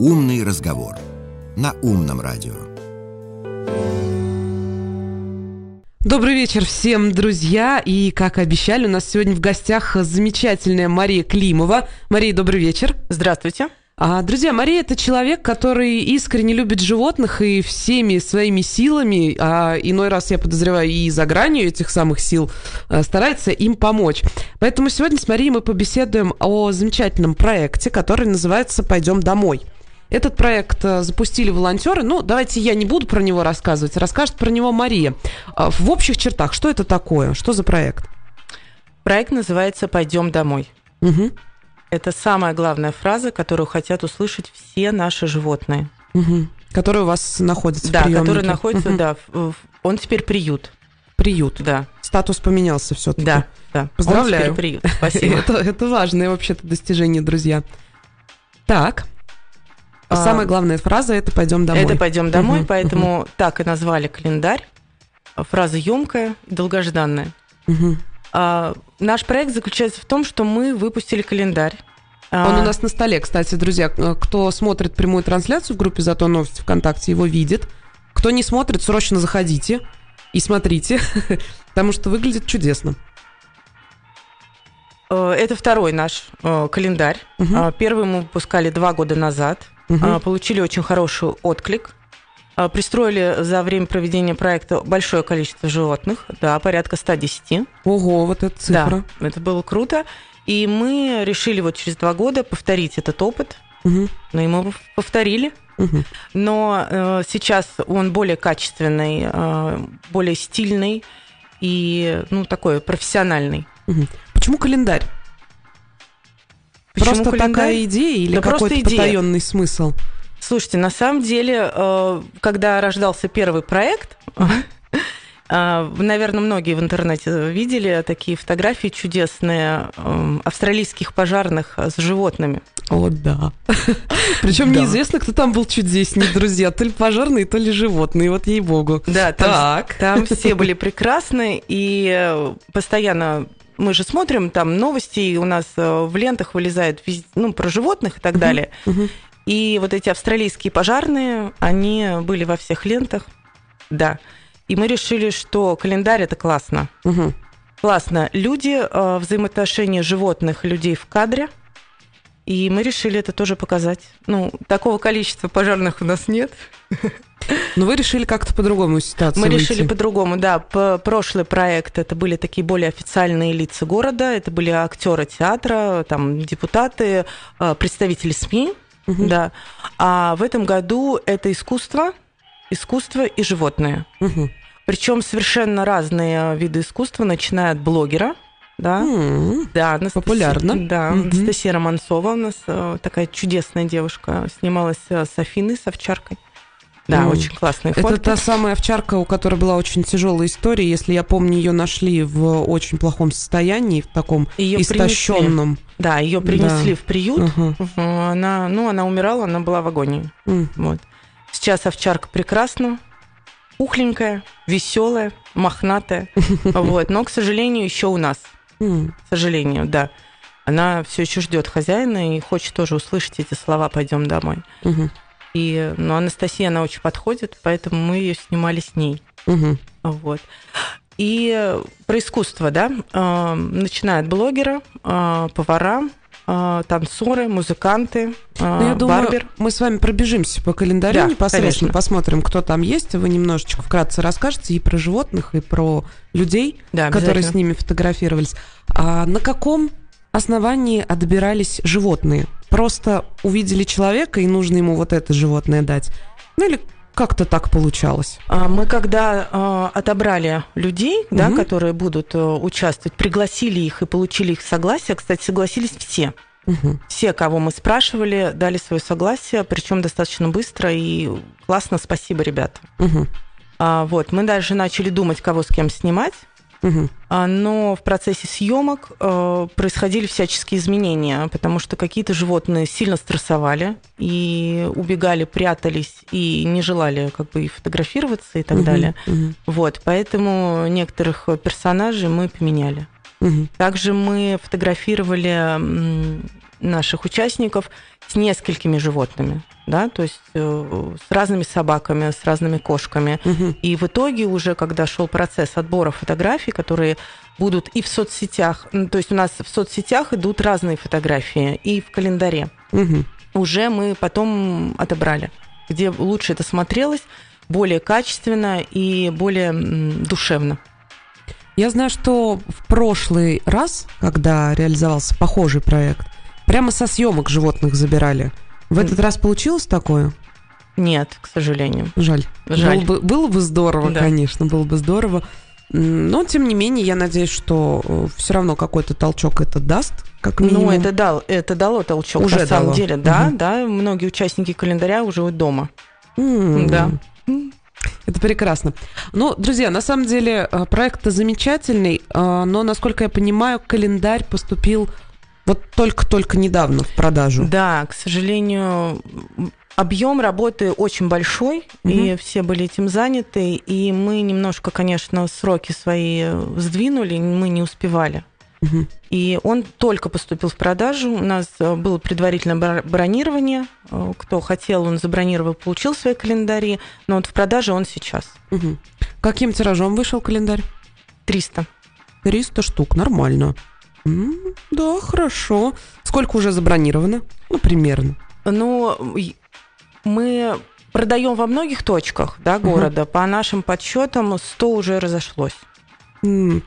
«Умный разговор» на умном радио. Добрый вечер всем, друзья. И, как обещали, у нас сегодня в гостях замечательная Мария Климова. Мария, добрый вечер. Здравствуйте. А, друзья, Мария это человек, который искренне любит животных и всеми своими силами, а иной раз, я подозреваю, и за гранью этих самых сил а, старается им помочь. Поэтому сегодня с Марией мы побеседуем о замечательном проекте, который называется «Пойдем домой». Этот проект а, запустили волонтеры. Ну, давайте я не буду про него рассказывать, расскажет про него Мария. А, в общих чертах, что это такое? Что за проект? Проект называется «Пойдем домой». Угу. Это самая главная фраза, которую хотят услышать все наши животные. Угу. Которые у вас находятся да, в приемнике. которые находятся, Мгм. да. он теперь приют. Приют. Да, Статус поменялся все-таки. да, да. Поздравляю. Он теперь приют. Спасибо. Это, это важное вообще-то достижение, друзья. Так. А, Самая главная фраза это пойдем домой. Это пойдем домой, Мгм, поэтому так и назвали календарь. Фраза емкая и долгожданная. Мгм. А, наш проект заключается в том, что мы выпустили календарь. А, Он у нас на столе, кстати, друзья. Кто смотрит прямую трансляцию в группе «Зато новости ВКонтакте», его видит. Кто не смотрит, срочно заходите и смотрите, потому что выглядит чудесно. э, Это второй наш э, календарь. А, Первый мы выпускали два года назад. А, Получили очень хороший отклик. А, Пристроили за время проведения проекта большое количество животных, да, порядка 110. Ого, вот эта цифра. Да, это было круто. И мы решили вот через два года повторить этот опыт. Мгм, Ну и мы повторили. мгм. Но э, сейчас он более качественный, э, более стильный и, ну, такой профессиональный. Мгм. Почему календарь? Почему просто календарь? такая идея или Да какой-то потаенный смысл? Слушайте, на самом деле, э, когда рождался первый проект, э, наверное, многие в интернете видели такие фотографии чудесные э, австралийских пожарных с животными. О, да. Причем Да. неизвестно, кто там был чудеснее, друзья. То ли пожарные, то ли животные. Вот ей-богу. Да, там, Так. там все были прекрасны, и постоянно мы же смотрим там новости, и у нас э, в лентах вылезают вез- ну, про животных и так далее. Мгм. И вот эти австралийские пожарные, они были во всех лентах, да. И мы решили, что календарь это классно. Мгм. Классно. Люди, э, взаимоотношения животных людей в кадре. И мы решили это тоже показать. Ну, такого количества пожарных у нас нет. Но вы решили как-то по-другому ситуацию Мы выйти. решили по-другому, да. П- прошлый проект это были такие более официальные лица города, это были актеры театра, там депутаты, э, представители СМИ, Мгм. да. А в этом году это искусство, искусство и животные. Мгм. Причем совершенно разные виды искусства, начиная от блогера, да. Да, Анастасия- Популярно. Да, Мгм. Анастасия Романцова у нас э, такая чудесная девушка, снималась э, с Афиной, с овчаркой. Да, М. очень классные Это фотки. та самая овчарка, у которой была очень тяжелая история. Если я помню, ее нашли в очень плохом состоянии, в таком Её истощенном. Да, ее принесли Да. в приют. Э, Она, ну, она умирала, она была в агонии. М. Вот. Сейчас овчарка прекрасна, пухленькая, веселая, мохнатая. Вот. Но, к сожалению, еще у нас. М. К сожалению, да. Она все еще ждет хозяина и хочет тоже услышать эти слова «пойдем домой». Мгм. И, ну, Анастасия, она очень подходит, поэтому мы ее снимали с ней. Мгм. Вот. И про искусство, да, э, начиная от блогера, э, повара, танцоры, музыканты, э, Ну, я думаю, барбер. мы с вами пробежимся по календарю Да, непосредственно, конечно. посмотрим, кто там есть. Вы немножечко вкратце расскажете и про животных, и про людей, Да, которые с ними фотографировались. А на каком основании отбирались животные? Просто увидели человека, и нужно ему вот это животное дать? Ну или как-то так получалось? А, Мы когда э, отобрали людей, да, Мгм. которые будут э, участвовать, пригласили их и получили их согласие, кстати, согласились все. Мгм. Все, кого мы спрашивали, дали свое согласие, причем достаточно быстро и классно, спасибо, ребята. А, вот, мы даже начали думать, кого с кем снимать. А, Но в процессе съемок э, происходили всяческие изменения, потому что какие-то животные сильно стрессовали и убегали, прятались и не желали как бы и фотографироваться и так Мгм. далее. Мгм. Вот, поэтому некоторых персонажей мы поменяли. Мгм. Также мы фотографировали наших участников с несколькими животными, да, то есть э, с разными собаками, с разными кошками. Мгм. И в итоге уже, когда шел процесс отбора фотографий, которые будут и в соцсетях, ну, то есть у нас в соцсетях идут разные фотографии, и в календаре, Мгм. уже мы потом отобрали, где лучше это смотрелось, более качественно и более м, душевно. Я знаю, что в прошлый раз, когда реализовался похожий проект, прямо со съемок животных забирали. В этот раз получилось такое? Нет, к сожалению. Жаль. Жаль. Было бы, было бы здорово, Да. конечно, было бы здорово. Но, тем не менее, я надеюсь, что все равно какой-то толчок это даст, как минимум. Ну, это, дал, это дало толчок, Уже на самом дало. деле, да, Мгм. да. Многие участники календаря уже вот дома. М, Да. Это прекрасно. Ну, друзья, на самом деле э, проект замечательный, э, но, насколько я понимаю, календарь поступил вот только-только недавно в продажу. Да, к сожалению, объем работы очень большой, и Мгм. все были этим заняты, и мы немножко, конечно, сроки свои сдвинули, мы не успевали. Мгм. И он только поступил в продажу. У нас э, было предварительное бро- бронирование. Э, Кто хотел, он забронировал, получил свои календари. Но вот в продаже он сейчас. Мгм. Каким тиражом вышел календарь? 300. 300 штук, нормально. Да, хорошо. Сколько уже забронировано? Ну, примерно. Ну, мы продаем во многих точках да, города. По нашим подсчетам 100 уже разошлось.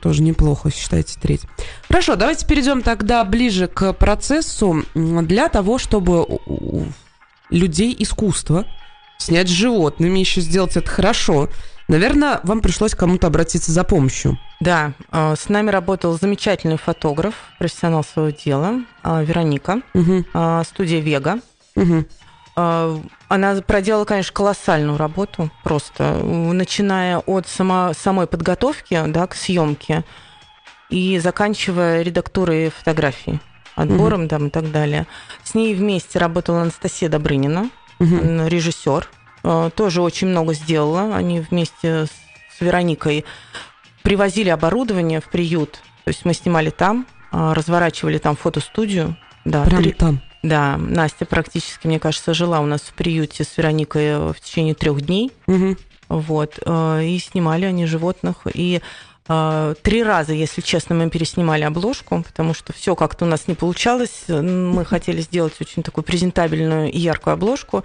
Тоже неплохо, считайте, треть. Хорошо, давайте перейдем тогда ближе к процессу для того, чтобы людей искусства снять с животными, еще сделать это хорошо. Наверное, вам пришлось кому-то обратиться за помощью. Да, э, с нами работал замечательный фотограф, профессионал своего дела, э, Вероника, э, студия «Вега». Э, Она проделала, конечно, колоссальную работу, просто начиная от само- самой подготовки да, к съемке и заканчивая редактурой фотографий, отбором там, и так далее. С ней вместе работала Анастасия Добрынина, Мгм. режиссер. Э, Тоже очень много сделала. Они вместе с Вероникой привозили оборудование в приют. То есть мы снимали там, а, разворачивали там фотостудию. Да, Прямо три- там. да, Настя практически, мне кажется, жила у нас в приюте с Вероникой э, в течение трех дней. Мгм. Вот, э, и снимали они животных. И э, три раза, если честно, мы переснимали обложку, потому что все как-то у нас не получалось. Мы хотели сделать очень такую презентабельную и яркую обложку.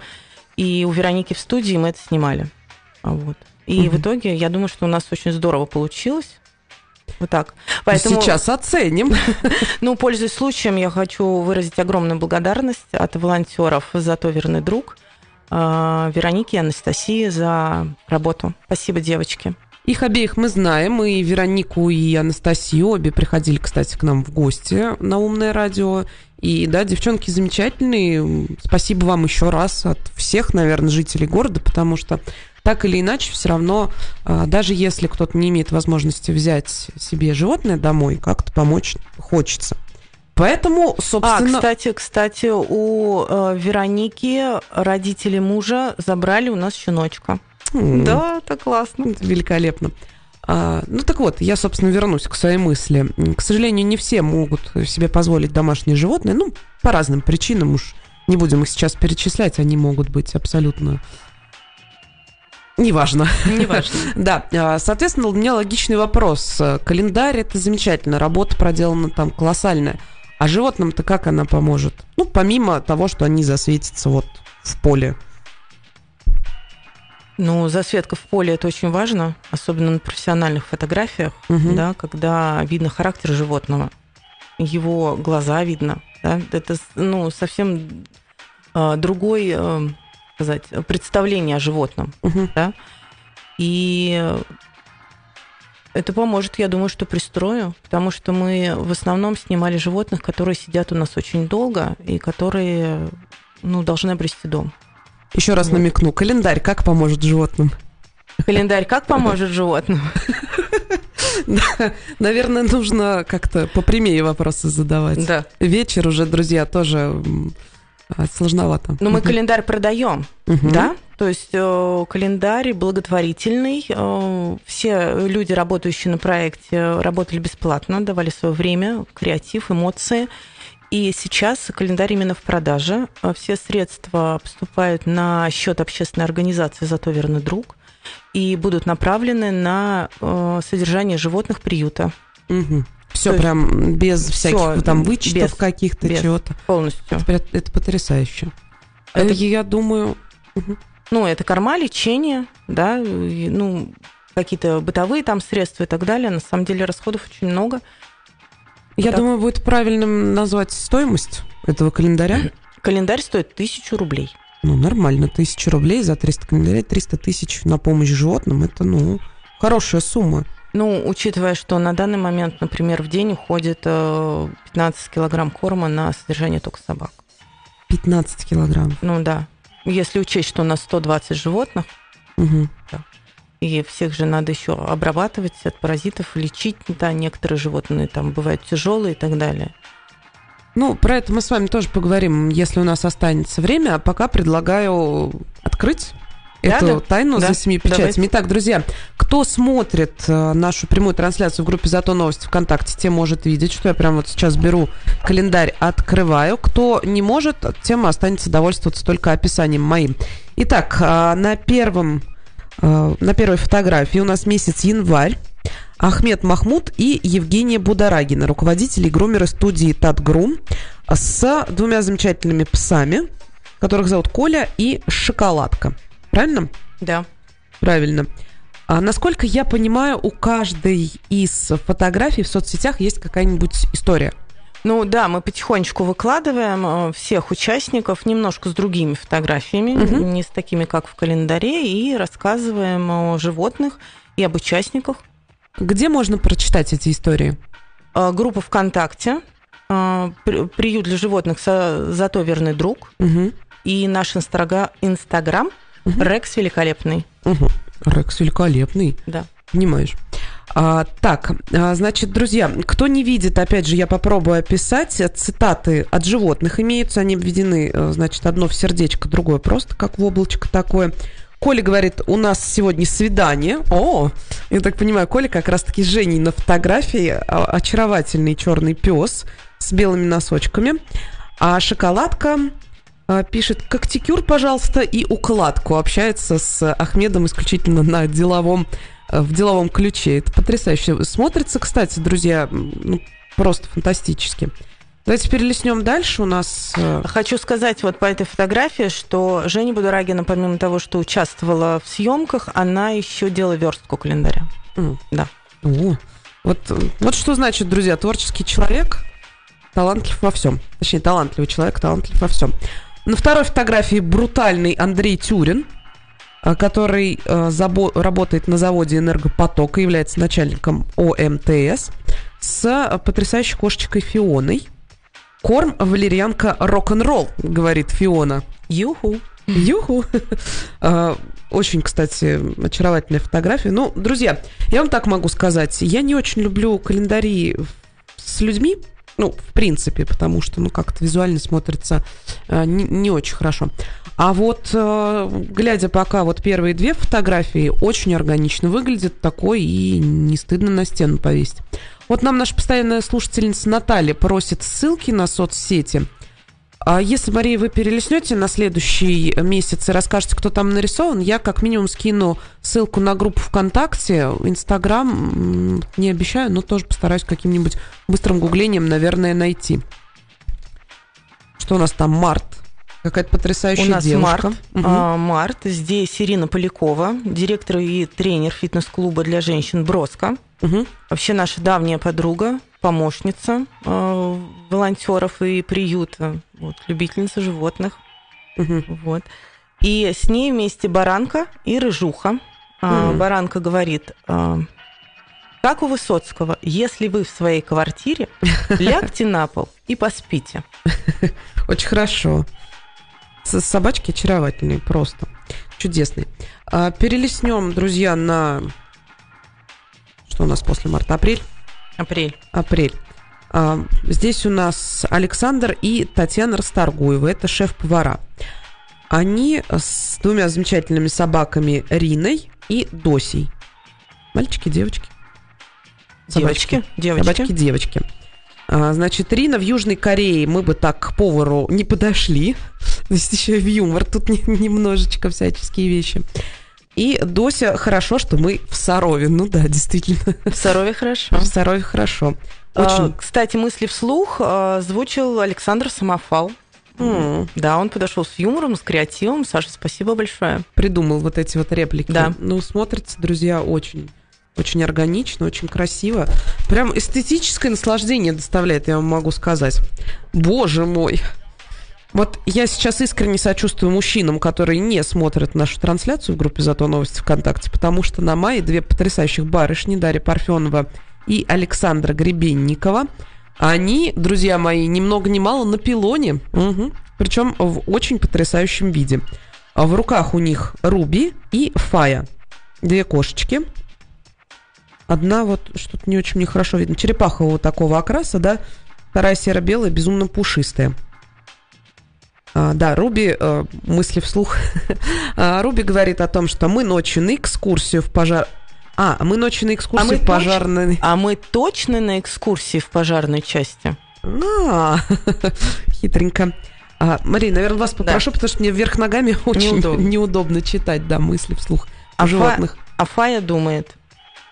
И у Вероники в студии мы это снимали. А Вот. И Мгм. в итоге, я думаю, что у нас очень здорово получилось. Вот так. Поэтому, Сейчас оценим. ну, пользуясь случаем, я хочу выразить огромную благодарность от волонтеров за то верный друг, э, Веронике и Анастасии за работу. Спасибо, девочки. Их обеих мы знаем, и Веронику, и Анастасию обе приходили, кстати, к нам в гости на «Умное радио». И да, девчонки замечательные. Спасибо вам еще раз от всех, наверное, жителей города, потому что так или иначе, все равно, а, даже если кто-то не имеет возможности взять себе животное домой, как-то помочь хочется. Поэтому, А, собственно... кстати, кстати, у э, Вероники родители мужа забрали у нас щеночка. м, Да, это классно. Это великолепно. А, ну так вот, я, собственно, вернусь к своей мысли. К сожалению, не все могут себе позволить домашние животные, ну, по разным причинам уж. Не будем их сейчас перечислять, они могут быть абсолютно... Неважно. Неважно. Да, а, соответственно, у меня логичный вопрос. Календарь – это замечательно, работа проделана там колоссальная. А животным-то как она поможет? Ну, помимо того, что они засветятся вот в поле. Ну, засветка в поле это очень важно, особенно на профессиональных фотографиях, Мгм. да, когда видно характер животного, его глаза видно. Да, это ну, совсем э, другой э, сказать, представление о животном. Мгм. И это поможет, я думаю, что пристрою, потому что мы в основном снимали животных, которые сидят у нас очень долго и которые ну, должны обрести дом. Еще раз Вот. намекну. Календарь как поможет животным? Календарь как поможет животным? Да, Наверное, нужно как-то попрямее вопросы задавать. Да. Вечер уже, друзья, тоже а, сложновато. Но мы Мгм. календарь продаем, да? То есть э, календарь благотворительный. э, все люди, работающие на проекте, работали бесплатно, давали свое время, креатив, эмоции. И сейчас календарь именно в продаже. Все средства поступают на счет общественной организации «Зато верный друг» и будут направлены на содержание животных приюта. Угу. Все То прям без всяких всё, там вычетов каких-то, чего-то. Полностью. Это, это потрясающе. Это, я думаю... Угу. Ну, это корма, лечение, да, и, ну, какие-то бытовые там средства и так далее. На самом деле расходов очень много. Я так. думаю, будет правильным назвать стоимость этого календаря. Календарь стоит тысячу рублей. Ну, нормально, тысяча рублей за 300 календарей, 300 тысяч на помощь животным, это, ну, хорошая сумма. Ну, учитывая, что на данный момент, например, в день уходит 15 э, килограмм корма на содержание только собак. 15 килограмм? Ну да. Если учесть, что у нас 120 животных, угу. да. И всех же надо еще обрабатывать от паразитов, лечить, да, некоторые животные там бывают тяжелые и так далее. Ну, про это мы с вами тоже поговорим, если у нас останется время. А пока предлагаю открыть эту да, тайну да, за семи печатями. Итак, друзья, кто смотрит э, нашу прямую трансляцию в группе «Зато новости» ВКонтакте, те может видеть, что я прямо вот сейчас беру календарь, открываю. Кто не может, тем останется довольствоваться только описанием моим. Итак, э, на первом на первой фотографии у нас месяц январь. Ахмед Махмуд и Евгения Бударагина, руководители и грумеры студии Татгрум, с двумя замечательными псами, которых зовут Коля и Шоколадка. Правильно? Да. Правильно. А насколько я понимаю, у каждой из фотографий в соцсетях есть какая-нибудь история. Ну да, мы потихонечку выкладываем э, всех участников немножко с другими фотографиями, угу. не с такими, как в календаре, и рассказываем о животных и об участниках. Где можно прочитать эти истории? Э, группа ВКонтакте, э, приют для животных «Зато верный друг», угу. и наш инстаграм – Угу. Рекс великолепный. Угу. Рекс великолепный. Да. Понимаешь. А, так, а, значит, друзья, кто не видит, опять же, я попробую описать. Цитаты от животных имеются, они введены, э, значит, одно в сердечко, другое просто как в облачко такое. Коля говорит, у нас сегодня свидание. О, я так понимаю, Коля как раз-таки с Женей на фотографии. А, очаровательный черный пес с белыми носочками. А шоколадка а, пишет «Коктикюр, пожалуйста, и укладку». Общается с Ахмедом исключительно на деловом, э, в деловом ключе. Это потрясающе. Смотрится, кстати, друзья, ну, просто фантастически. Давайте перелеснем дальше. У нас... Э, Хочу сказать вот по этой фотографии, что Женя Будурагина, помимо того, что участвовала в съемках, она еще делала верстку календаря. Mm. Да. О, вот, вот что значит, друзья, творческий человек талантлив во всем. Точнее, талантливый человек талантлив во всем. На второй фотографии брутальный Андрей Тюрин, э, который э, работает на заводе «Энергопоток» и является начальником ОМТС, с э, потрясающей кошечкой Фионой. Корм валерьянка рок-н-ролл, говорит Фиона. Юху. Юху. Очень, кстати, очаровательная фотография. Ну, друзья, я вам так могу сказать. Я не очень люблю календари с людьми, ну, в принципе, потому что, ну, как-то визуально смотрится э, не, не очень хорошо. А вот, э, глядя пока вот первые две фотографии, очень органично выглядит такой и не стыдно на стену повесить. Вот нам наша постоянная слушательница Наталья просит ссылки на соцсети – а если, Мария, вы перелеснете на следующий месяц и расскажете, кто там нарисован, я как минимум скину ссылку на группу ВКонтакте, Инстаграм, не обещаю, но тоже постараюсь каким-нибудь быстрым гуглением, наверное, найти. Что у нас там? Март. Какая-то потрясающая У нас девушка. Март. Угу. А, март. Здесь Ирина Полякова, директор и тренер фитнес-клуба для женщин «Броско». Угу. Вообще наша давняя подруга, помощница э, волонтеров и приюта, вот, любительница животных. Угу. Вот. И с ней вместе Баранка и Рыжуха. Угу. Баранка говорит, э, как у Высоцкого, если вы в своей квартире, лягте на пол и поспите. Очень хорошо. Собачки очаровательные, просто чудесные. А, перелеснем, друзья, на... Что у нас после марта? Апрель? Апрель. Апрель. А, здесь у нас Александр и Татьяна Расторгуева. Это шеф-повара. Они с двумя замечательными собаками Риной и Досей. Мальчики, девочки. Собачки. Девочки. Собачки, девочки. А, значит, Рина в Южной Корее, мы бы так к повару не подошли. То есть еще и в юмор, тут не- немножечко всяческие вещи. И Дося, хорошо, что мы в Сарове. Ну да, действительно, В Сарове хорошо. в Сарове хорошо. А, Очень. Кстати, мысли вслух а, озвучил Александр Самофал. М, Да, он подошел с юмором, с креативом. Саша, спасибо большое. придумал вот эти вот реплики. Да. Ну, смотрится, друзья, очень очень органично, очень красиво. Прям эстетическое наслаждение доставляет, я вам могу сказать. Боже мой. Вот я сейчас искренне сочувствую мужчинам, которые не смотрят нашу трансляцию в группе «Зато новости ВКонтакте», потому что на мае две потрясающих барышни, Дарья Парфенова и Александра Гребенникова, они, друзья мои, ни много ни мало на пилоне, причем в очень потрясающем виде. В руках у них Руби и Фая. Две кошечки. Одна вот что-то не очень нехорошо видно. Черепахового такого окраса, да. Вторая серо-белая, безумно пушистая. А, да, Руби, э, мысли вслух. А, Руби говорит о том, что мы ночью на экскурсию в пожар... А, мы ночью на экскурсию мы в пожарной... А мы точно на экскурсии в пожарной части? А, хитренько. А, Мария, наверное, вас попрошу, потому что мне вверх ногами очень Неудобно. неудобно, читать, да, мысли вслух о А Фа- животных. А Фая думает,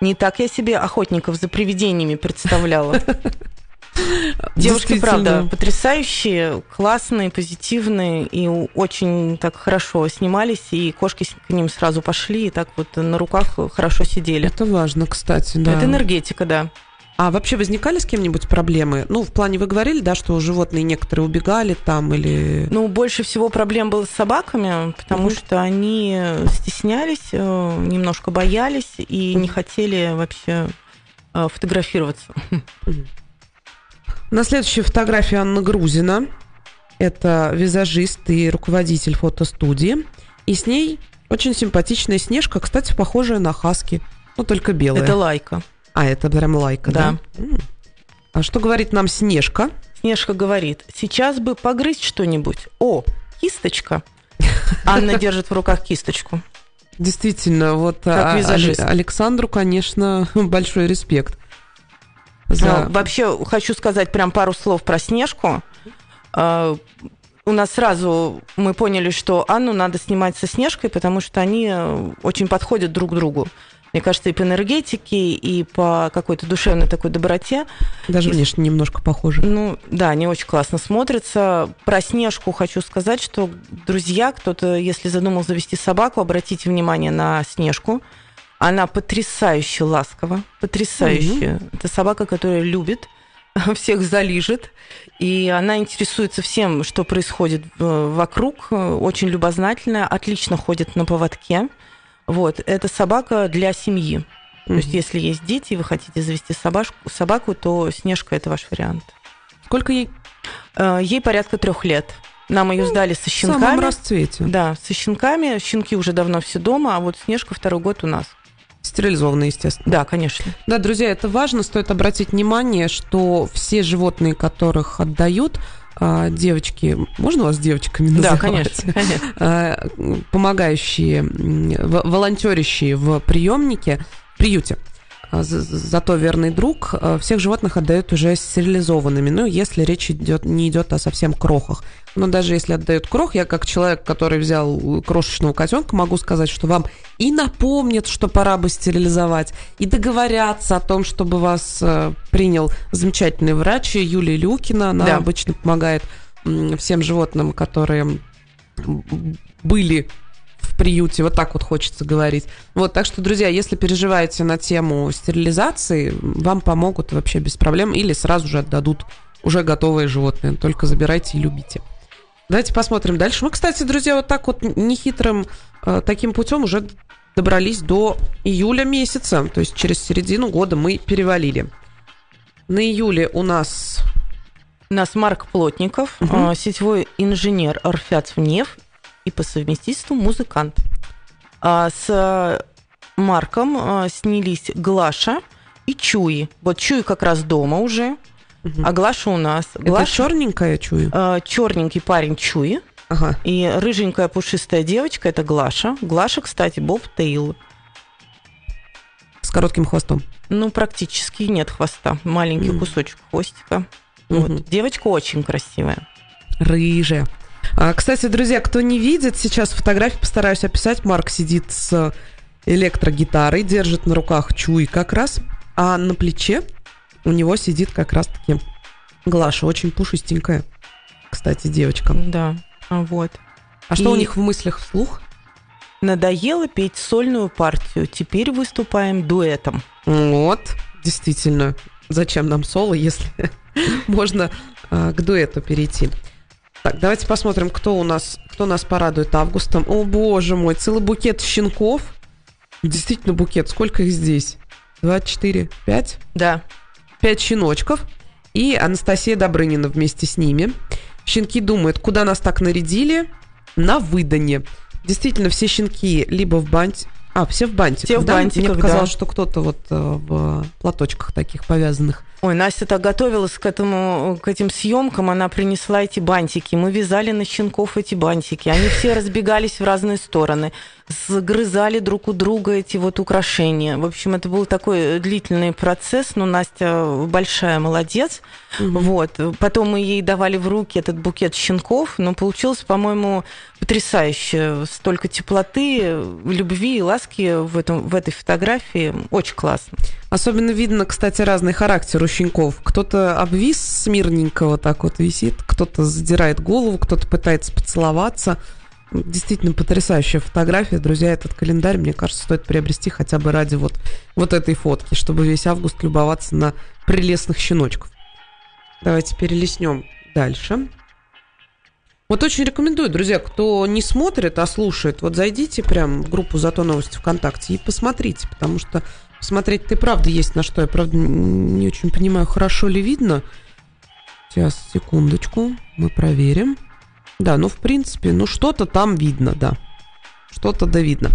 не так я себе охотников за привидениями представляла. Девушки, правда, потрясающие, классные, позитивные и очень так хорошо снимались, и кошки к ним сразу пошли, и так вот на руках хорошо сидели. Это важно, кстати, да. Это энергетика, да. А вообще возникали с кем-нибудь проблемы? Ну, в плане вы говорили, да, что животные некоторые убегали там или... Ну, больше всего проблем было с собаками, потому Мгм. что они стеснялись, э, немножко боялись и не хотели вообще э, фотографироваться. На следующей фотографии Анна Грузина. Это визажист и руководитель фотостудии. И с ней очень симпатичная Снежка, кстати, похожая на Хаски, но только белая. Это лайка. А, это прям лайка, да? Да. М. А что говорит нам Снежка? Снежка говорит, сейчас бы погрызть что-нибудь. О, кисточка. Анна держит в руках кисточку. Действительно, вот Как а, визажист. Александру, конечно, большой респект. А, За... Вообще, хочу сказать прям пару слов про Снежку. А, У нас сразу мы поняли, что Анну надо снимать со Снежкой, потому что они э, очень подходят друг другу. Мне кажется, и по энергетике, и по какой-то душевной такой доброте. Даже и- внешне немножко похожи. Ну, да, они очень классно смотрятся. Про Снежку хочу сказать, что, друзья, кто-то, если задумал завести собаку, обратите внимание на Снежку. Она потрясающе ласкова, потрясающе. Это собака, которая любит, всех залижет, и она интересуется всем, что происходит э, вокруг, очень любознательная, отлично ходит на поводке. Вот, это собака для семьи. То есть, если есть дети, и вы хотите завести собачку, собаку, то Снежка это ваш вариант. Сколько ей? Э, Ей порядка трех лет. Нам ее сдали со В самом щенками. расцвете. Да, со щенками. Щенки уже давно все дома, а вот Снежка второй год у нас. Стерилизованные, естественно. Да, конечно. Да, друзья, это важно. Стоит обратить внимание, что все животные, которых отдают, а, девочки, можно вас девочками называть? Да, конечно. конечно. А, помогающие, волонтерящие в приемнике, приюте. А, за- Зато верный друг всех животных отдают уже стерилизованными. Ну, если речь идет, не идет о совсем крохах. Но даже если отдают крох, я как человек, который взял крошечного котенка, могу сказать, что вам и напомнят, что пора бы стерилизовать, и договорятся о том, чтобы вас э, принял замечательный врач Юлия Люкина. Она Да. обычно помогает м, всем животным, которые были в приюте, вот так вот хочется говорить. Вот, так что, друзья, если переживаете на тему стерилизации, вам помогут вообще без проблем или сразу же отдадут уже готовые животные. Только забирайте и любите. Давайте посмотрим дальше. Мы, кстати, друзья, вот так вот нехитрым э, таким путем уже добрались до июля месяца, то есть через середину года мы перевалили. На июле у нас У нас Марк Плотников, э, сетевой инженер РФЯЦ ВНЕФ и по совместительству музыкант. А С Марком э, снялись Глаша и Чуи. Вот Чуи как раз дома уже, Мгм. а Глаша у нас. это Глаша, черненькая, чую. черненький парень Чуи. Ага. И рыженькая пушистая девочка это Глаша. Глаша, кстати, Боб Тейл. С коротким хвостом. Ну, практически нет хвоста. Маленький Мгм. кусочек хвостика. Вот. Девочка очень красивая. Рыжая. А, кстати, друзья, кто не видит сейчас фотографии, постараюсь описать. Марк сидит с электрогитарой, держит на руках чуй как раз, а на плече у него сидит как раз-таки Глаша, очень пушистенькая, кстати, девочка. Да, вот. А что у них в мыслях вслух? Надоело петь сольную партию, теперь выступаем дуэтом. Вот, действительно. Зачем нам соло, если можно а, к дуэту перейти? Так, давайте посмотрим, кто у нас, кто нас порадует августом. О, боже мой, целый букет щенков. Действительно букет. Сколько их здесь? Два, четыре, пять? Да. Пять щеночков. И Анастасия Добрынина вместе с ними. Щенки думают, куда нас так нарядили? На выдане. Действительно, все щенки либо в банте, а, все в бантиках. Все в да? бантиках, Мне показалось, да. что кто-то вот э, в платочках таких повязанных. Ой, Настя так готовилась к этому, к этим съемкам, она принесла эти бантики. Мы вязали на щенков эти бантики. Они все разбегались в разные стороны, сгрызали друг у друга эти вот украшения. В общем, это был такой длительный процесс, но Настя большая молодец. Мгм. Вот. Потом мы ей давали в руки этот букет щенков, но получилось, по-моему, потрясающе. Столько теплоты, любви и ласки в, этом, в этой фотографии. Очень классно. Особенно видно, кстати, разный характер у щенков. Кто-то обвис смирненько вот так вот висит, кто-то задирает голову, кто-то пытается поцеловаться. Действительно потрясающая фотография. Друзья, этот календарь, мне кажется, стоит приобрести хотя бы ради вот, вот этой фотки, чтобы весь август любоваться на прелестных щеночков. Давайте перелистнем дальше. Вот очень рекомендую, друзья, кто не смотрит, а слушает, вот зайдите прям в группу «Зато новости ВКонтакте» и посмотрите, потому что посмотреть-то и правда есть на что. Я, правда, не очень понимаю, хорошо ли видно. Сейчас, секундочку, мы проверим. Да, ну, в принципе, ну, что-то там видно, да. Что-то да видно.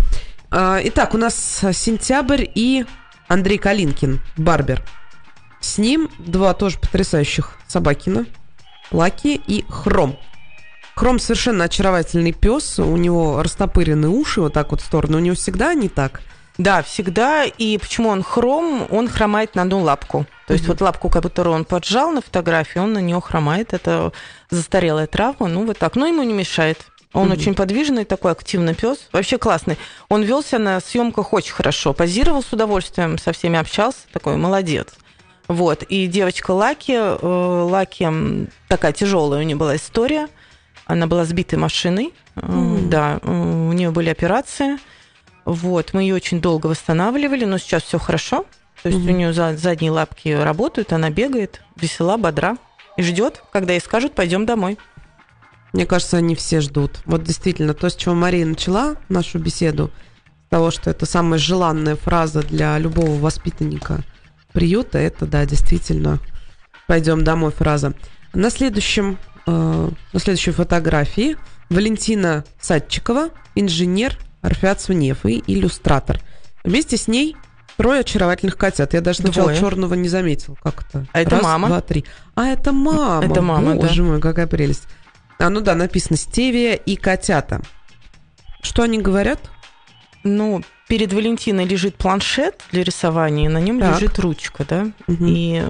А, Итак, у нас сентябрь и Андрей Калинкин, Барбер. С ним два тоже потрясающих собакина. Лаки и Хром. Хром совершенно очаровательный пес. У него растопырены уши вот так вот в сторону. У него всегда не так. Да, всегда. И почему он хром? Он хромает на одну лапку. То есть Мгм. вот лапку, которую он поджал на фотографии, он на нее хромает. Это застарелая травма. Ну, вот так. Но ему не мешает. Он Мгм. очень подвижный, такой активный пес. Вообще классный. Он велся на съемках очень хорошо. Позировал с удовольствием, со всеми общался. Такой молодец. Вот. И девочка Лаки, э, Лаки такая тяжелая у нее была история. Она была сбитой машиной. Мгм. Да, э, у нее были операции. Вот, мы ее очень долго восстанавливали, но сейчас все хорошо. То есть Мгм. у нее задние лапки работают, она бегает, весела, бодра и ждет, когда ей скажут, пойдем домой. Мне кажется, они все ждут. Вот действительно, то, с чего Мария начала нашу беседу, с того, что это самая желанная фраза для любого воспитанника приюта, это, да, действительно, пойдем домой фраза. На следующем, э, на следующей фотографии Валентина Садчикова, инженер Орфеат Сунев и иллюстратор. Вместе с ней трое очаровательных котят. Я даже сначала Двое. черного не заметил. Как это? А это Раз, мама. два, три. А это мама. Это мама, да. Боже мой, какая прелесть. А, ну да, написано «Стевия и котята». Что они говорят? Ну, перед Валентиной лежит планшет для рисования, на нем Так. лежит ручка, да? Мгм. И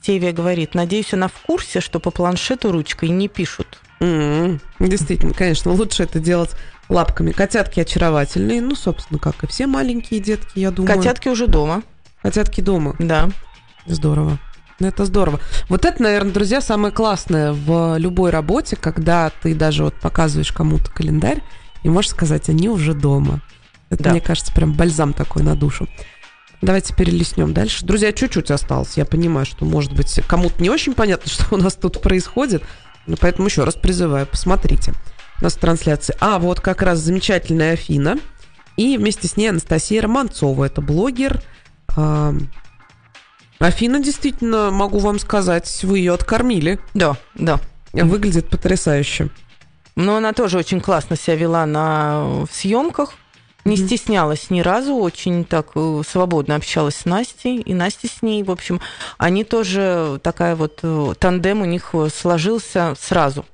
Стевия говорит, надеюсь, она в курсе, что по планшету ручкой не пишут. М, Действительно, конечно, лучше это делать лапками. Котятки очаровательные, ну, собственно, как и все маленькие детки, я думаю. Котятки уже дома, Котятки дома. да. Здорово. Ну, Это здорово. Вот это, наверное, друзья, самое классное в любой работе, когда ты даже вот показываешь кому-то календарь и можешь сказать, они уже дома. Это, Да. мне кажется, прям бальзам такой на душу. Давайте перелистнем дальше. Друзья, чуть-чуть осталось. Я понимаю, что, может быть, кому-то не очень понятно, что у нас тут происходит. Но поэтому еще раз призываю, посмотрите. У нас трансляция. А, вот как раз замечательная Афина. И вместе с ней Анастасия Романцова. Это блогер. а, Афина, действительно, могу вам сказать, вы ее откормили. Да, да. Выглядит потрясающе. Но она тоже очень классно себя вела на съемках. Не стеснялась ни разу, очень так э, свободно общалась с Настей, и Настя с ней, в общем, они тоже такая вот э, тандем у них э, сложился сразу,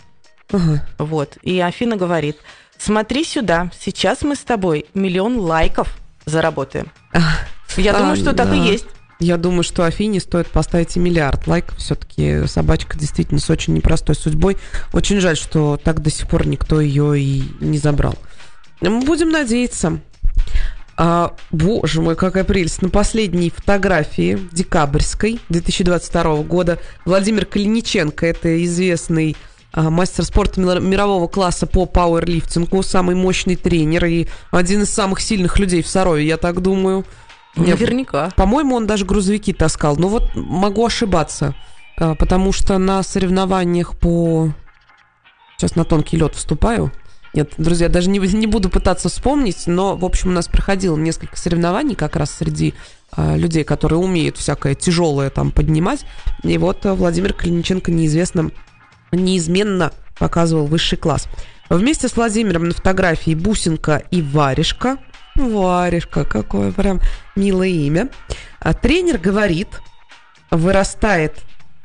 Ага. вот. И Афина говорит: смотри сюда, сейчас мы с тобой миллион лайков заработаем. Я А, думаю, что так и да. есть. Я думаю, что Афине стоит поставить и миллиард лайков. Все-таки собачка действительно с очень непростой судьбой. Очень жаль, что так до сих пор никто ее и не забрал. Мы будем надеяться. А, боже мой, какая прелесть. На последней фотографии декабрьской 2022 года Владимир Калиниченко, это известный мастер спорта мирового класса по пауэрлифтингу, самый мощный тренер и один из самых сильных людей в Сарове, я так думаю. Наверняка. По-моему, он даже грузовики таскал. Но вот могу ошибаться, а, потому что на соревнованиях по... Сейчас на тонкий лед вступаю. Нет, друзья, даже не, не буду пытаться вспомнить, но, в общем, у нас проходило несколько соревнований как раз среди э, людей, которые умеют всякое тяжелое там поднимать. И вот э, Владимир Калиниченко неизвестно, неизменно показывал высший класс. Вместе с Владимиром на фотографии Бусинка и Варежка. Варежка, какое прям милое имя. А тренер говорит, вырастает...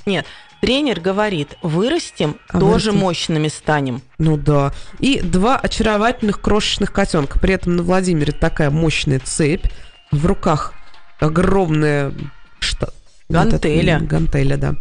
Нет, Тренер говорит, вырастем, а тоже вырастем. мощными станем. Ну да. И два очаровательных крошечных котенка. При этом на Владимире такая мощная цепь. В руках огромная что? Гантеля. Вот гантеля, да.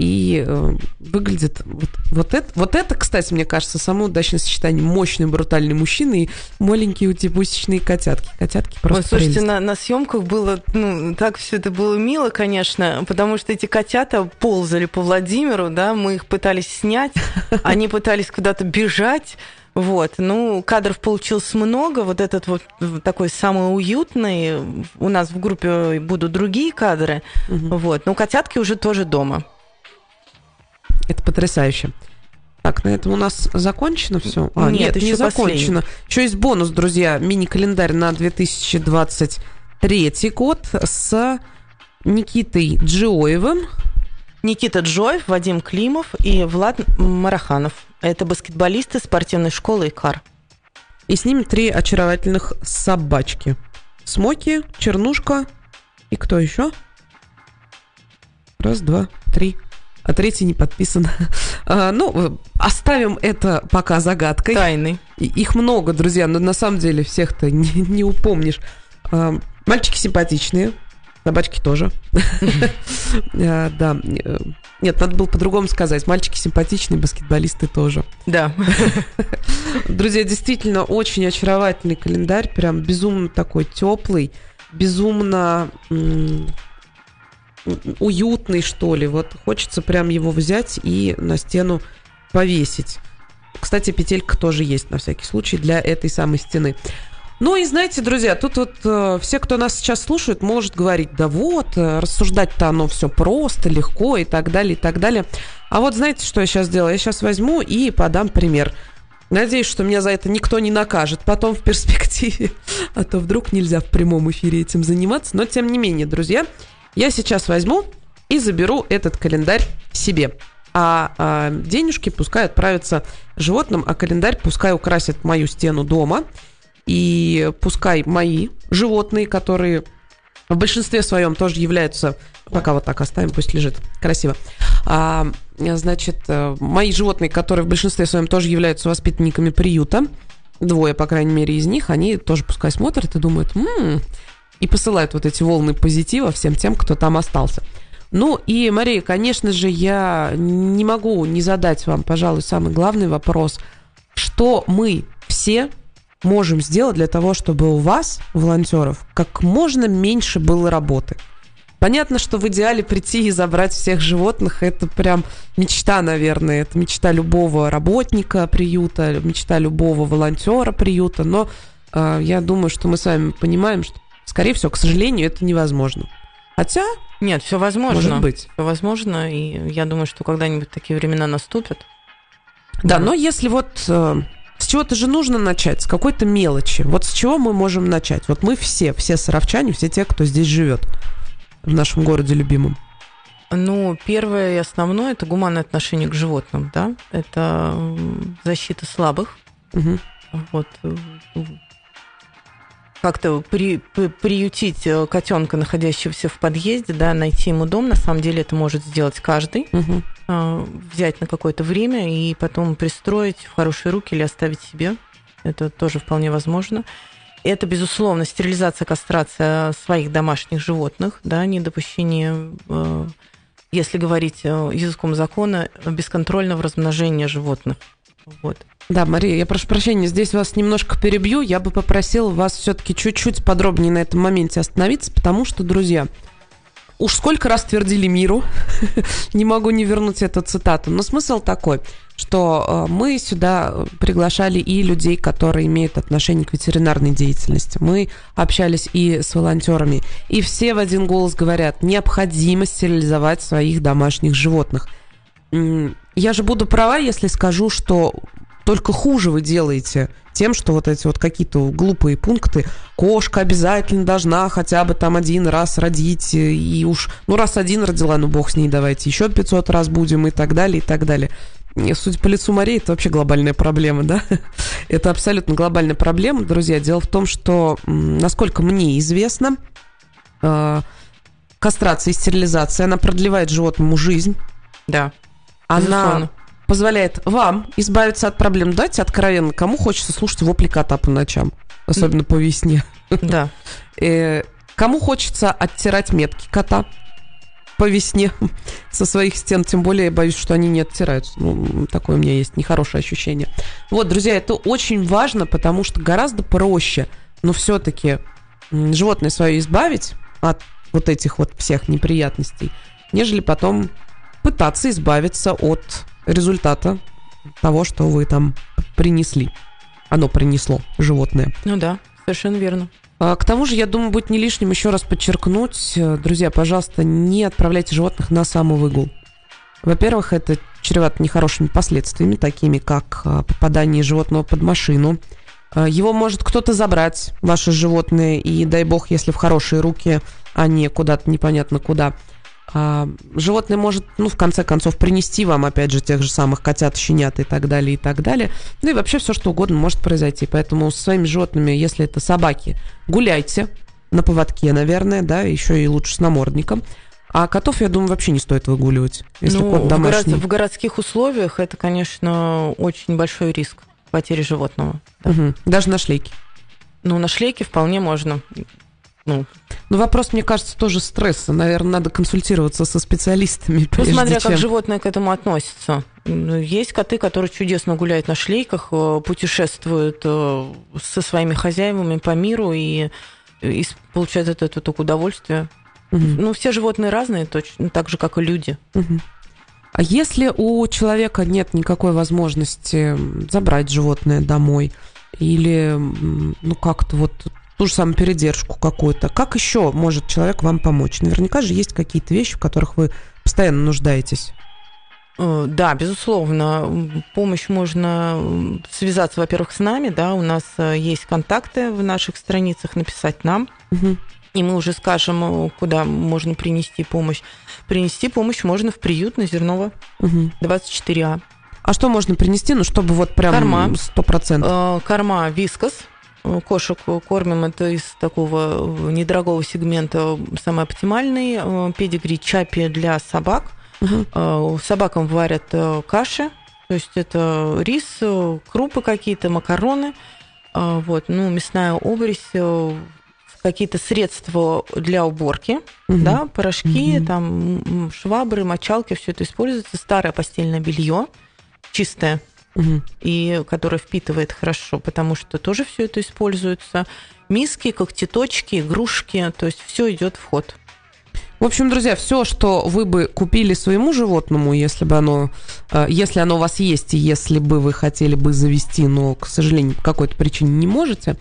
И э, выглядит вот, вот, это, вот это, кстати, мне кажется, самое удачное сочетание мощный брутальный мужчина и маленькие утепусечные котятки. Котятки просто Ой, слушайте, на, на съемках было, ну, так все это было мило, конечно, потому что эти котята ползали по Владимиру, да, мы их пытались снять, они пытались куда-то бежать, вот, ну, кадров получилось много. Вот этот вот такой самый уютный. У нас в группе будут другие кадры. Угу. Вот, но котятки уже тоже дома. Это потрясающе. Так, на этом у нас закончено все? А, нет, нет еще не закончено. Последний. Еще есть бонус, друзья, мини-календарь на 2023 год с Никитой Джиоевым. Никита Джоев, Вадим Климов и Влад Мараханов. Это баскетболисты спортивной школы ИКАР. И с ними три очаровательных собачки. Смоки, Чернушка и кто еще? Раз, два, три а третий не подписан. А, ну, оставим это пока загадкой. Тайны. Их много, друзья, но на самом деле всех-то не, не упомнишь. А, мальчики симпатичные, собачки тоже. А, да. Нет, надо было по-другому сказать. Мальчики симпатичные, баскетболисты тоже. Да. Друзья, действительно очень очаровательный календарь, прям безумно такой теплый, безумно уютный, что ли. Вот хочется прям его взять и на стену повесить. Кстати, петелька тоже есть на всякий случай для этой самой стены. Ну и знаете, друзья, тут вот э, все, кто нас сейчас слушает, может говорить, да вот, э, рассуждать-то оно все просто, легко и так далее, и так далее. А вот знаете, что я сейчас сделаю? Я сейчас возьму и подам пример. Надеюсь, что меня за это никто не накажет потом в перспективе, а то вдруг нельзя в прямом эфире этим заниматься. Но тем не менее, друзья, я сейчас возьму и заберу этот календарь себе. А, а денежки пускай отправятся животным, а календарь пускай украсит мою стену дома. И пускай мои животные, которые в большинстве своем тоже являются... Пока вот так оставим, пусть лежит. Красиво. А, значит, э, мои животные, которые в большинстве своем тоже являются воспитанниками приюта, двое, по крайней мере, из них, они тоже пускай смотрят и думают, м-м, и посылают вот эти волны позитива всем тем, кто там остался. Ну и, Мария, конечно же, я не могу не задать вам, пожалуй, самый главный вопрос. Что мы все можем сделать для того, чтобы у вас, волонтеров, как можно меньше было работы? Понятно, что в идеале прийти и забрать всех животных, это прям мечта, наверное. Это мечта любого работника приюта, мечта любого волонтера приюта. Но э, я думаю, что мы с вами понимаем, что Скорее всего, к сожалению, это невозможно. Хотя... Нет, все возможно. Может быть. Все возможно, и я думаю, что когда-нибудь такие времена наступят. Да, но если вот... Э, с чего-то же нужно начать, с какой-то мелочи. Вот с чего мы можем начать? Вот мы все, все саровчане, все те, кто здесь живет в нашем городе любимом. Ну, первое и основное – это гуманное отношение к животным, да? Это защита слабых. Угу. Вот э, как-то при, при, приютить э, котенка, находящегося в подъезде, да, найти ему дом, на самом деле это может сделать каждый, угу. взять на какое-то время и потом пристроить в хорошие руки или оставить себе. Это тоже вполне возможно. Это, безусловно, стерилизация, кастрация своих домашних животных, да, недопущение, э, если говорить э, языком закона, бесконтрольного размножения животных. Вот. Да, Мария, я прошу прощения, здесь вас немножко перебью. Я бы попросила вас все-таки чуть-чуть подробнее на этом моменте остановиться, потому что, друзья, уж сколько раз твердили миру, не могу не вернуть эту цитату, но смысл такой, что э, мы сюда приглашали и людей, которые имеют отношение к ветеринарной деятельности. Мы общались и с волонтерами, и все в один голос говорят, необходимо стерилизовать своих домашних животных. Я же буду права, если скажу, что только хуже вы делаете тем, что вот эти вот какие-то глупые пункты, кошка обязательно должна хотя бы там один раз родить, и уж, ну раз один родила, ну бог с ней, давайте еще 500 раз будем и так далее, и так далее. Судя по лицу Марии, это вообще глобальная проблема, да? это абсолютно глобальная проблема, друзья. Дело в том, что, насколько мне известно, э, кастрация и стерилизация, она продлевает животному жизнь. Да. Она Безусловно позволяет вам избавиться от проблем. Дайте откровенно, кому хочется слушать вопли кота по ночам, особенно по весне. Да. Э, кому хочется оттирать метки кота по весне со своих стен, тем более я боюсь, что они не оттираются. Ну, такое у меня есть нехорошее ощущение. Вот, друзья, это очень важно, потому что гораздо проще, но все-таки животное свое избавить от вот этих вот всех неприятностей, нежели потом пытаться избавиться от результата того, что вы там принесли. Оно принесло животное. Ну да, совершенно верно. А, к тому же, я думаю, будет не лишним еще раз подчеркнуть, э, друзья, пожалуйста, не отправляйте животных на самовыгул. Во-первых, это чревато нехорошими последствиями, такими как а, попадание животного под машину. А, его может кто-то забрать, ваше животное, и дай бог, если в хорошие руки, а не куда-то непонятно куда – животное может, ну, в конце концов, принести вам, опять же, тех же самых котят, щенят и так далее, и так далее. Ну и вообще все, что угодно может произойти. Поэтому со своими животными, если это собаки, гуляйте на поводке, наверное, да, еще и лучше с намордником. А котов, я думаю, вообще не стоит выгуливать, если ну, кот домашний. В, город, в городских условиях это, конечно, очень большой риск потери животного. Да. Угу. Даже на шлейке. Ну, на шлейке вполне можно. Ну, но вопрос, мне кажется, тоже стресса. Наверное, надо консультироваться со специалистами. Ну, смотря чем... как животное к этому относится. Ну, есть коты, которые чудесно гуляют на шлейках, э, путешествуют э, со своими хозяевами по миру и, и получают от этого только удовольствие. Угу. Ну, все животные разные, точно так же, как и люди. Угу. А если у человека нет никакой возможности забрать животное домой, или ну как-то вот ту же самую передержку какую-то. Как еще может человек вам помочь? Наверняка же есть какие-то вещи, в которых вы постоянно нуждаетесь. Э, да, безусловно. Помощь можно связаться, во-первых, с нами, да, у нас э, есть контакты в наших страницах, написать нам. Угу. И мы уже скажем, э, куда можно принести помощь. Принести помощь можно в приют на Зернова угу. 24А. А что можно принести, ну, чтобы вот прям корма. 100%? Корма вискас, Кошек кормим это из такого недорогого сегмента самый оптимальный. Э, педигри чапи для собак. Угу. Собакам варят э, каши, то есть это рис, крупы какие-то, макароны, вот, ну, мясная обрезь, какие-то средства для уборки, угу. да, порошки, угу. там швабры, мочалки, все это используется. Старое постельное белье, чистое, угу. и которая впитывает хорошо, потому что тоже все это используется. Миски, когтеточки, игрушки, то есть все идет в ход. В общем, друзья, все, что вы бы купили своему животному, если бы оно, э, если оно у вас есть, и если бы вы хотели бы завести, но, к сожалению, по какой-то причине не можете,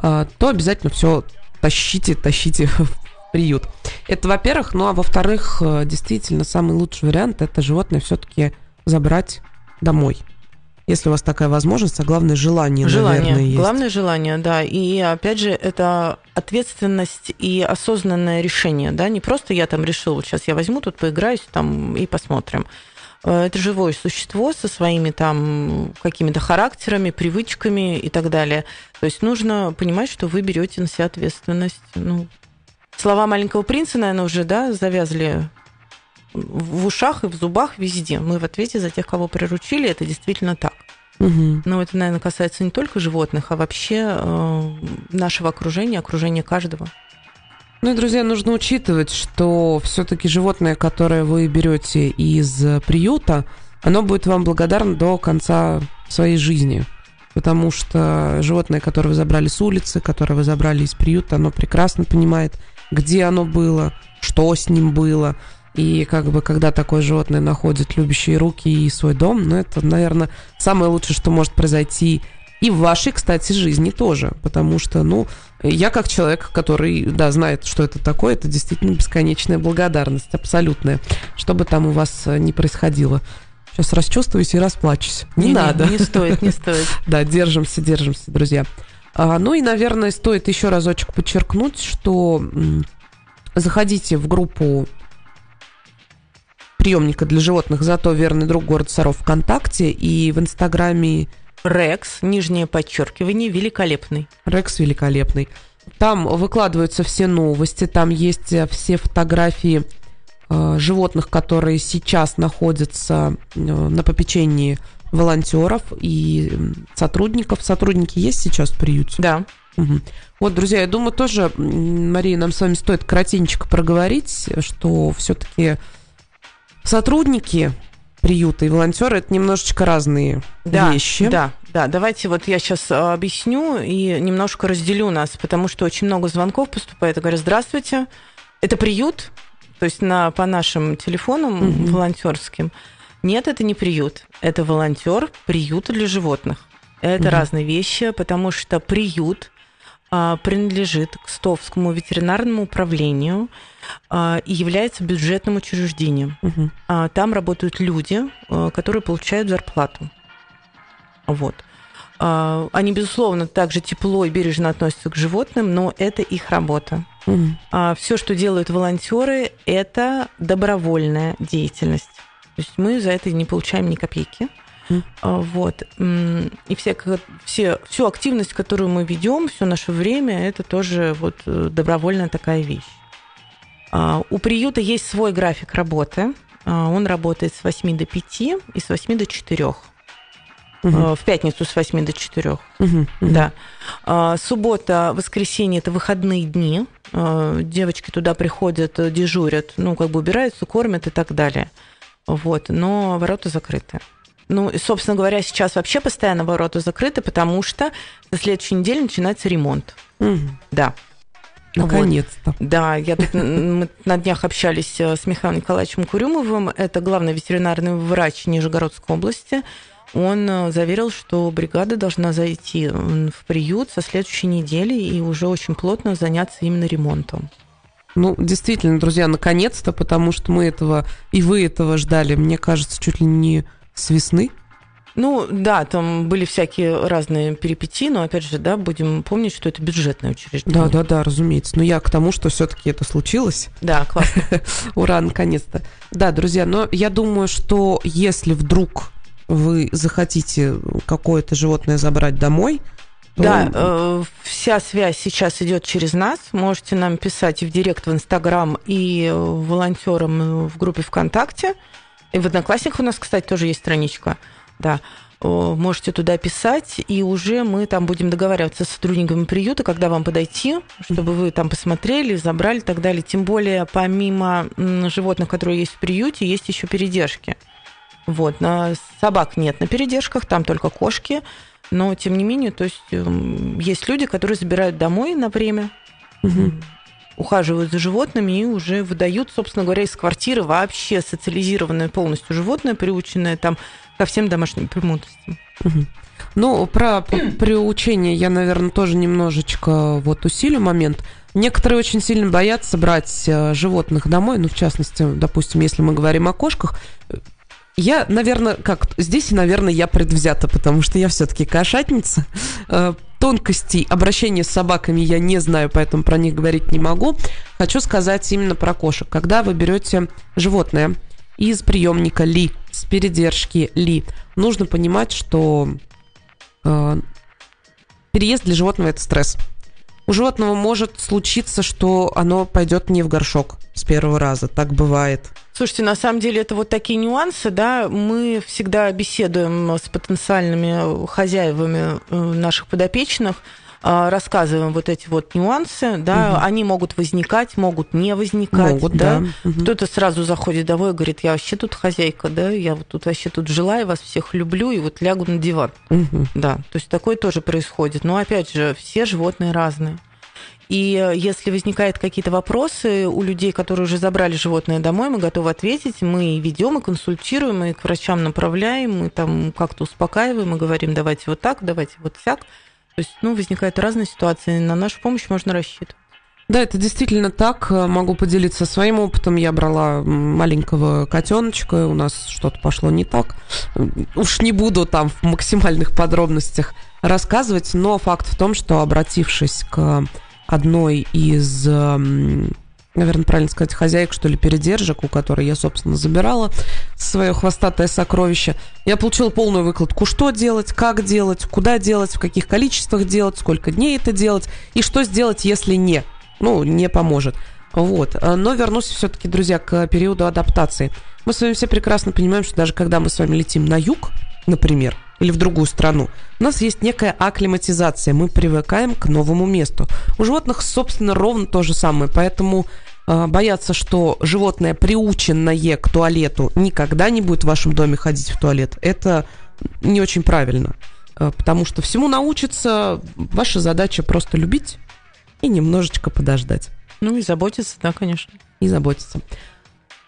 э, то обязательно все тащите, тащите в приют. Это, во-первых, ну а во-вторых, э, действительно, самый лучший вариант это животное все-таки забрать домой если у вас такая возможность, а главное желание, желание. наверное, есть. Главное желание, да. И опять же, это ответственность и осознанное решение, да, не просто я там решил, вот сейчас я возьму тут, поиграюсь там и посмотрим. Э, это живое существо со своими там какими-то характерами, привычками и так далее. То есть нужно понимать, что вы берете на себя ответственность. Ну, слова маленького принца, наверное, уже да, завязли в ушах и в зубах везде. Мы в ответе за тех, кого приручили, это действительно так. Угу. Но это, наверное, касается не только животных, а вообще э, нашего окружения, окружения каждого. Ну и, друзья, нужно учитывать, что все-таки животное, которое вы берете из приюта, оно будет вам благодарно до конца своей жизни. Потому что животное, которое вы забрали с улицы, которое вы забрали из приюта, оно прекрасно понимает, где оно было, что с ним было. И как бы когда такое животное находит любящие руки и свой дом, ну это, наверное, самое лучшее, что может произойти и в вашей, кстати, жизни тоже. Потому что, ну, я как человек, который, да, знает, что это такое, это действительно бесконечная благодарность, абсолютная, что бы там у вас э, ни происходило. Сейчас расчувствуюсь и расплачусь. Не, не надо. Не, не стоит, не стоит. Да, держимся, держимся, друзья. А, ну и, наверное, стоит еще разочек подчеркнуть, что заходите в группу приемника для животных «Зато верный друг город Саров» ВКонтакте и в Инстаграме Рекс, нижнее подчеркивание, великолепный. Рекс великолепный. Там выкладываются все новости, там есть э, все фотографии э, животных, которые сейчас находятся э, на попечении волонтеров и сотрудников. Сотрудники есть сейчас в приюте? Да. Угу. Вот, друзья, я думаю, тоже, Мария, нам с вами стоит коротенько проговорить, что все-таки сотрудники приюта и волонтеры это немножечко разные да, вещи. Да, да. Давайте вот я сейчас а, объясню и немножко разделю нас, потому что очень много звонков поступает. Я говорю, здравствуйте, это приют, то есть на, по нашим телефонам mm-hmm. волонтерским. Нет, это не приют, это волонтер приюта для животных. Это mm-hmm. разные вещи, потому что приют принадлежит к Стовскому ветеринарному управлению а, и является бюджетным учреждением. Угу. Там работают люди, которые получают зарплату. Вот. Они, безусловно, также тепло и бережно относятся к животным, но это их работа. Угу. Все, что делают волонтеры, это добровольная деятельность. То есть мы за это не получаем ни копейки. А, вот. И все, все, всю активность, которую мы ведем, все наше время, это тоже вот э, добровольная такая вещь. А, у приюта есть свой график работы. А, он работает с 8 до 5 и с 8 до 4. Угу. В пятницу с 8 до 4. Угу, угу. Да. Суббота, воскресенье это выходные дни. Девочки туда приходят, дежурят, ну, как бы убираются, кормят и так далее. Вот. Но ворота закрыты. Ну, и, собственно говоря, сейчас вообще постоянно ворота закрыты, потому что на следующей неделе начинается ремонт. Угу. Да. Наконец-то. Вот. Да, я тут, мы на днях общались э, с Михаилом Николаевичем Курюмовым, это главный ветеринарный врач Нижегородской области. Он э, заверил, что бригада должна зайти в приют со следующей недели и уже очень плотно заняться именно ремонтом. Ну, действительно, друзья, наконец-то, потому что мы этого, и вы этого ждали, мне кажется, чуть ли не с весны? Ну, да, там были всякие разные перипетии, но, опять же, да, будем помнить, что это бюджетное учреждение. Да, да, да, разумеется. Но я к тому, что все-таки это случилось. Да, классно. Ура, наконец-то. Да, друзья, но я думаю, что если вдруг вы захотите какое-то животное забрать домой, да, э, вся связь сейчас идет через нас. Можете нам писать и в директ в Инстаграм, и волонтерам в группе ВКонтакте. И в Одноклассниках у нас, кстати, тоже есть страничка. Да. Можете туда писать, и уже мы там будем договариваться с сотрудниками приюта, когда вам подойти, чтобы вы там посмотрели, забрали и так далее. Тем более, помимо животных, которые есть в приюте, есть еще передержки. Вот, на собак нет на передержках, там только кошки. Но, тем не менее, то есть эм, есть люди, которые забирают домой на время. Угу ухаживают за животными и уже выдают, собственно говоря, из квартиры вообще социализированное полностью животное, приученное там ко всем домашним премудростям. Ну, про приучение я, наверное, тоже немножечко вот усилю момент. Некоторые очень сильно боятся брать э, животных домой, ну, в частности, допустим, если мы говорим о кошках, я, наверное, как здесь, наверное, я предвзята, потому что я все-таки кошатница. Тонкостей обращения с собаками я не знаю, поэтому про них говорить не могу. Хочу сказать именно про кошек. Когда вы берете животное из приемника Ли, с передержки Ли, нужно понимать, что э, переезд для животного это стресс. У животного может случиться, что оно пойдет не в горшок с первого раза. Так бывает. Слушайте, на самом деле это вот такие нюансы, да, мы всегда беседуем с потенциальными хозяевами э, наших подопечных, а, рассказываем вот эти вот нюансы, да, угу. они могут возникать, могут не возникать, могут, да. да. Угу. Кто-то сразу заходит домой и говорит, я вообще тут хозяйка, да, я вот тут вообще тут жила, и вас всех люблю, и вот лягу на диван, угу. да, то есть такое тоже происходит. Но опять же, все животные разные. И если возникают какие-то вопросы у людей, которые уже забрали животное домой, мы готовы ответить. Мы ведем и консультируем, и к врачам направляем, мы там как-то успокаиваем и говорим, давайте вот так, давайте вот так. То есть, ну, возникают разные ситуации, на нашу помощь можно рассчитывать. Да, это действительно так. Могу поделиться своим опытом. Я брала маленького котеночка, у нас что-то пошло не так. Уж не буду там в максимальных подробностях рассказывать, но факт в том, что обратившись к одной из наверное, правильно сказать, хозяек, что ли, передержек, у которой я, собственно, забирала свое хвостатое сокровище. Я получила полную выкладку, что делать, как делать, куда делать, в каких количествах делать, сколько дней это делать, и что сделать, если не, ну, не поможет. Вот. Но вернусь все-таки, друзья, к периоду адаптации. Мы с вами все прекрасно понимаем, что даже когда мы с вами летим на юг, например, или в другую страну, у нас есть некая акклиматизация, мы привыкаем к новому месту. У животных, собственно, ровно то же самое, поэтому э, бояться, что животное, приученное к туалету, никогда не будет в вашем доме ходить в туалет, это не очень правильно, э, потому что всему научиться, ваша задача просто любить и немножечко подождать. Ну и заботиться, да, конечно. И заботиться.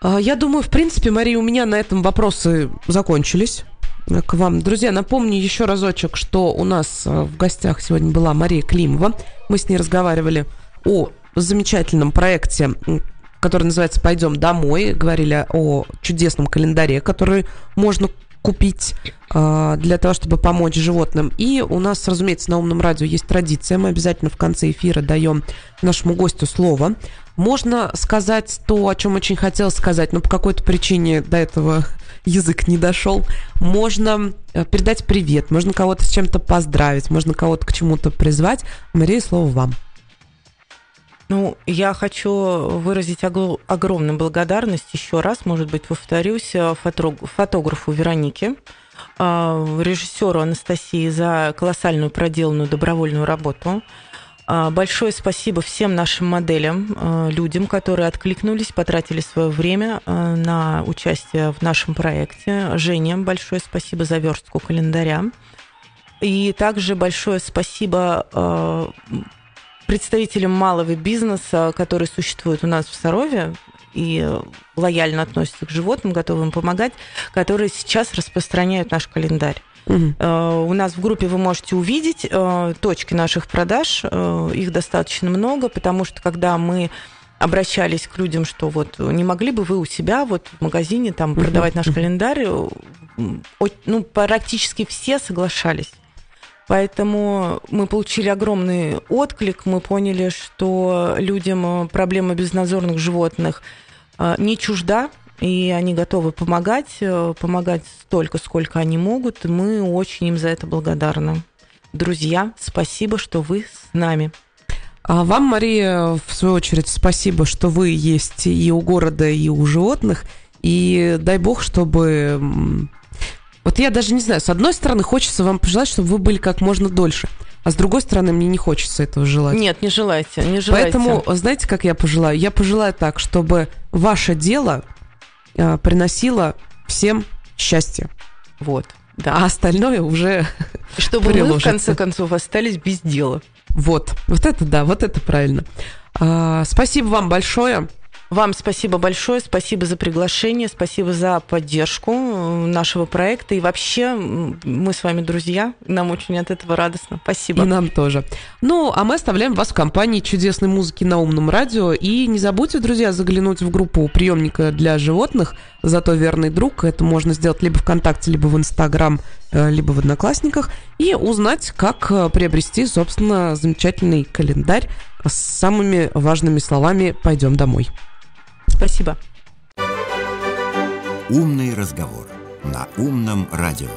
Э, я думаю, в принципе, Мария, у меня на этом вопросы закончились к вам. Друзья, напомню еще разочек, что у нас э, в гостях сегодня была Мария Климова. Мы с ней разговаривали о замечательном проекте, который называется «Пойдем домой». Говорили о чудесном календаре, который можно купить э, для того, чтобы помочь животным. И у нас, разумеется, на умном радио есть традиция. Мы обязательно в конце эфира даем нашему гостю слово. Можно сказать то, о чем очень хотел сказать, но по какой-то причине до этого язык не дошел. Можно э, передать привет, можно кого-то с чем-то поздравить, можно кого-то к чему-то призвать. Мария, слово вам. Ну, я хочу выразить огромную благодарность еще раз, может быть, повторюсь, э, фотографу Веронике, э, режиссеру Анастасии за колоссальную проделанную добровольную работу. А, большое спасибо всем нашим моделям, а, людям, которые откликнулись, потратили свое время а, на участие в нашем проекте. Жене большое спасибо за верстку календаря. И также большое спасибо представителям малого бизнеса, которые существуют у нас в Сарове и лояльно относятся к животным, готовы им помогать, которые сейчас распространяют наш календарь. Угу. У нас в группе вы можете увидеть э, точки наших продаж. Э, их достаточно много, потому что когда мы обращались к людям, что вот не могли бы вы у себя вот в магазине там продавать наш календарь, ну, практически все соглашались. Поэтому мы получили огромный отклик, мы поняли, что людям проблема безнадзорных животных не чужда, и они готовы помогать, э, помогать столько, сколько они могут. И мы очень им за это благодарны. Друзья, спасибо, что вы с нами. А вам, Мария, в свою очередь, спасибо, что вы есть и у города, и у животных. И дай бог, чтобы... Вот я даже не знаю, с одной стороны, хочется вам пожелать, чтобы вы были как можно дольше. А с другой стороны, мне не хочется этого желать. Нет, не желайте, не желайте. Поэтому, знаете, как я пожелаю? Я пожелаю так, чтобы ваше дело э, приносила всем счастье. Вот. Да. А остальное уже Чтобы мы, в конце концов, остались без дела. Вот. Вот это да, вот это правильно. А, спасибо вам большое. Вам спасибо большое, спасибо за приглашение, спасибо за поддержку э, нашего проекта. И вообще мы с вами друзья, нам очень от этого радостно. Спасибо. И нам тоже. Ну, а мы оставляем вас в компании чудесной музыки на умном радио. И не забудьте, друзья, заглянуть в группу приемника для животных «Зато верный друг». Это можно сделать либо ВКонтакте, либо в Инстаграм, э, либо в Одноклассниках. И узнать, как э, приобрести, собственно, замечательный календарь с самыми важными словами «Пойдем домой». Спасибо. Умный разговор на умном радио.